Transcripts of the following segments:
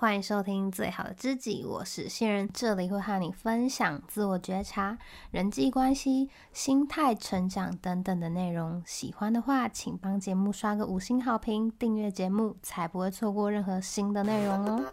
欢迎收听最好的知己，我是新人，这里会和你分享自我觉察、人际关系、心态成长等等的内容。喜欢的话，请帮节目刷个五星好评，订阅节目，才不会错过任何新的内容哦。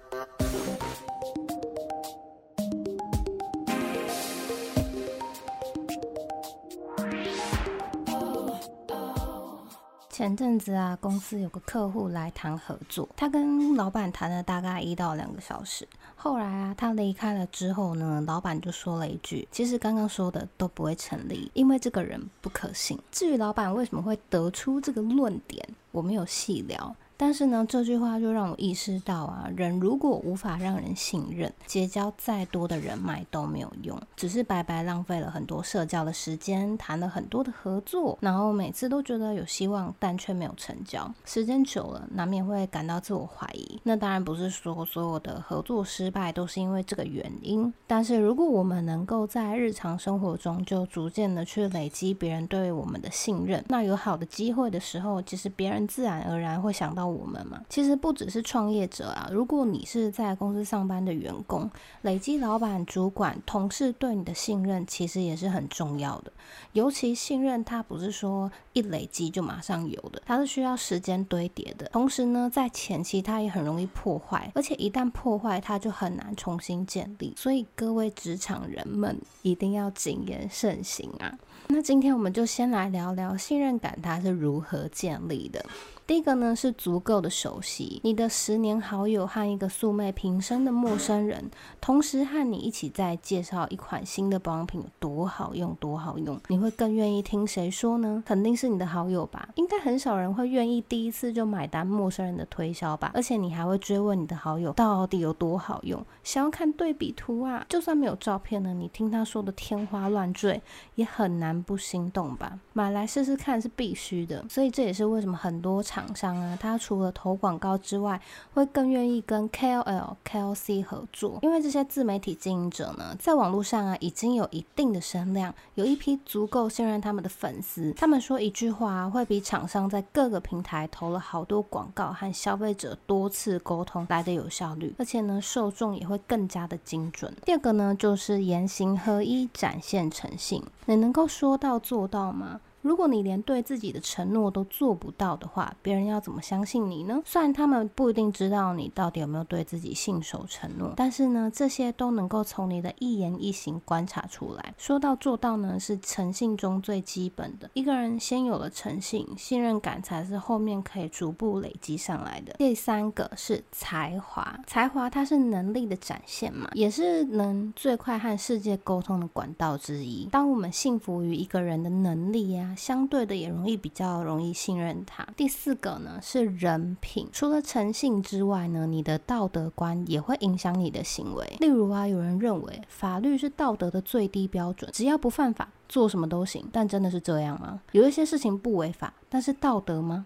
前阵子啊，公司有个客户来谈合作，他跟老板谈了大概一到两个小时。后来啊，他离开了之后呢，老板就说了一句：“其实刚刚说的都不会成立，因为这个人不可信。”至于老板为什么会得出这个论点，我没有细聊。但是呢，这句话就让我意识到啊，人如果无法让人信任，结交再多的人脉都没有用，只是白白浪费了很多社交的时间，谈了很多的合作，然后每次都觉得有希望，但却没有成交。时间久了，难免会感到自我怀疑。那当然不是说所有的合作失败都是因为这个原因，但是如果我们能够在日常生活中就逐渐的去累积别人对我们的信任，那有好的机会的时候，其实别人自然而然会想到我们嘛，其实不只是创业者啊，如果你是在公司上班的员工，累积老板、主管、同事对你的信任，其实也是很重要的。尤其信任，它不是说一累积就马上有的，它是需要时间堆叠的。同时呢，在前期它也很容易破坏，而且一旦破坏，它就很难重新建立。所以各位职场人们一定要谨言慎行啊！那今天我们就先来聊聊信任感，它是如何建立的。第一个呢，是足够的熟悉，你的十年好友和一个素昧平生的陌生人，同时和你一起在介绍一款新的保养品多好用多好用，你会更愿意听谁说呢？肯定是你的好友吧，应该很少人会愿意第一次就买单陌生人的推销吧，而且你还会追问你的好友到底有多好用，想要看对比图啊，就算没有照片呢，你听他说的天花乱坠，也很难不心动吧？买来试试看是必须的，所以这也是为什么很多厂商啊，他除了投广告之外，会更愿意跟 KOL、KOC 合作，因为这些自媒体经营者呢，在网络上啊，已经有一定的声量，有一批足够信任他们的粉丝。他们说一句话，会比厂商在各个平台投了好多广告和消费者多次沟通来的有效率，而且呢，受众也会更加的精准。第二个呢，就是言行合一，展现诚信。你能够说到做到吗？如果你连对自己的承诺都做不到的话，别人要怎么相信你呢？虽然他们不一定知道你到底有没有对自己信守承诺，但是呢，这些都能够从你的一言一行观察出来。说到做到呢，是诚信中最基本的。一个人先有了诚信，信任感才是后面可以逐步累积上来的。第三个是才华，才华它是能力的展现嘛，也是能最快和世界沟通的管道之一。当我们信服于一个人的能力呀、啊。相对的也容易比较容易信任他。第四个呢是人品，除了诚信之外呢，你的道德观也会影响你的行为。例如啊，有人认为法律是道德的最低标准，只要不犯法，做什么都行。但真的是这样吗？有一些事情不违法，但是道德吗？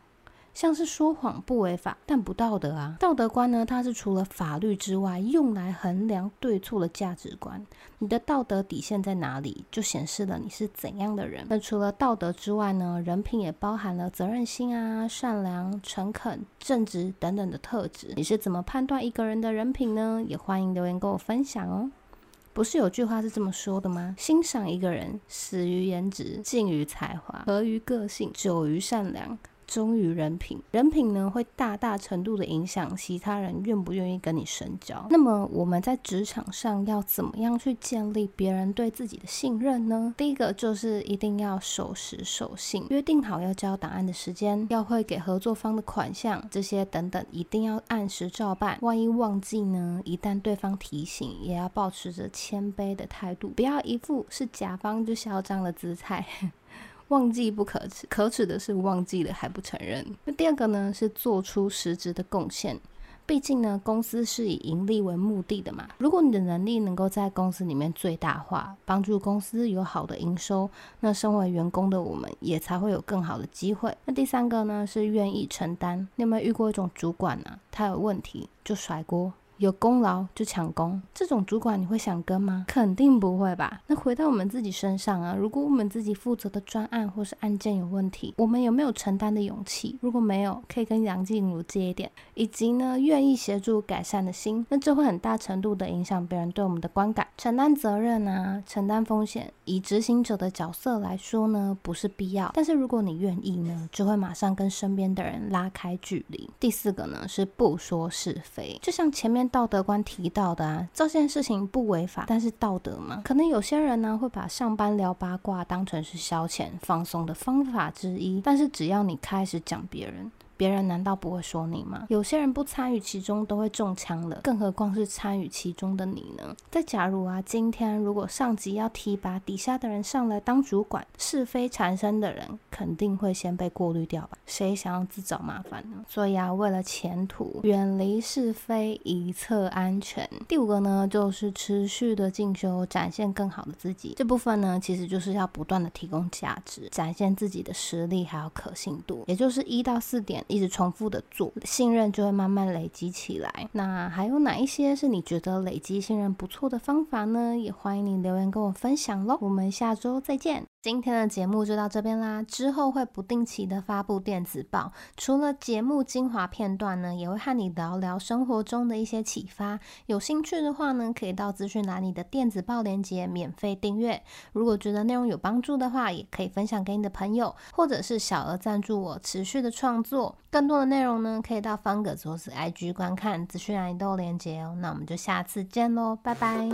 像是说谎不违法，但不道德啊。道德观呢，它是除了法律之外，用来衡量对错的价值观。你的道德底线在哪里，就显示了你是怎样的人。那除了道德之外呢，人品也包含了责任心啊、善良、诚恳、正直等等的特质。你是怎么判断一个人的人品呢？也欢迎留言跟我分享哦。不是有句话是这么说的吗？欣赏一个人，始于颜值，敬于才华，合于个性，久于善良。忠于人品，人品呢会大大程度的影响其他人愿不愿意跟你深交。那么我们在职场上要怎么样去建立别人对自己的信任呢？第一个就是一定要守时守信，约定好要交档案的时间，要会给合作方的款项，这些等等一定要按时照办。万一忘记呢？一旦对方提醒，也要保持着谦卑的态度，不要一副是甲方就嚣张的姿态。忘记不可耻，可耻的是忘记了还不承认。那第二个呢，是做出实质的贡献。毕竟呢，公司是以盈利为目的的嘛。如果你的能力能够在公司里面最大化，帮助公司有好的营收，那身为员工的我们也才会有更好的机会。那第三个呢，是愿意承担。你有没有遇过一种主管呢、他有问题就甩锅。有功劳就抢功，这种主管你会想跟吗？肯定不会吧。那回到我们自己身上啊，如果我们自己负责的专案或是案件有问题，我们有没有承担的勇气？如果没有，可以跟梁静茹借一点，以及呢，愿意协助改善的心，那这会很大程度的影响别人对我们的观感。承担责任啊，承担风险，以执行者的角色来说呢，不是必要。但是如果你愿意呢，就会马上跟身边的人拉开距离。第四个呢，是不说是非，就像前面道德观提到的啊，这件事情不违法，但是道德嘛？可能有些人呢，会把上班聊八卦当成是消遣放松的方法之一，但是只要你开始讲别人。别人难道不会说你吗？有些人不参与其中都会中枪了，更何况是参与其中的你呢？再假如啊，今天如果上级要提拔底下的人上来当主管，是非缠身的人肯定会先被过滤掉吧？谁想要自找麻烦呢？所以啊，为了前途，远离是非，一侧安全。第五个呢，就是持续的进修，展现更好的自己。这部分呢，其实就是要不断的提供价值，展现自己的实力还有可信度，也就是一到四点。一直重复的做，信任就会慢慢累积起来。那还有哪一些是你觉得累积信任不错的方法呢？也欢迎你留言跟我分享喽。我们下周再见。今天的节目就到这边啦，之后会不定期的发布电子报，除了节目精华片段呢，也会和你聊聊生活中的一些启发。有兴趣的话呢，可以到资讯栏里的电子报链接免费订阅。如果觉得内容有帮助的话，也可以分享给你的朋友，或者是小额赞助我持续的创作。更多的内容呢，可以到方格子 IG 观看，资讯栏里都有链接哦。那我们就下次见喽，拜拜。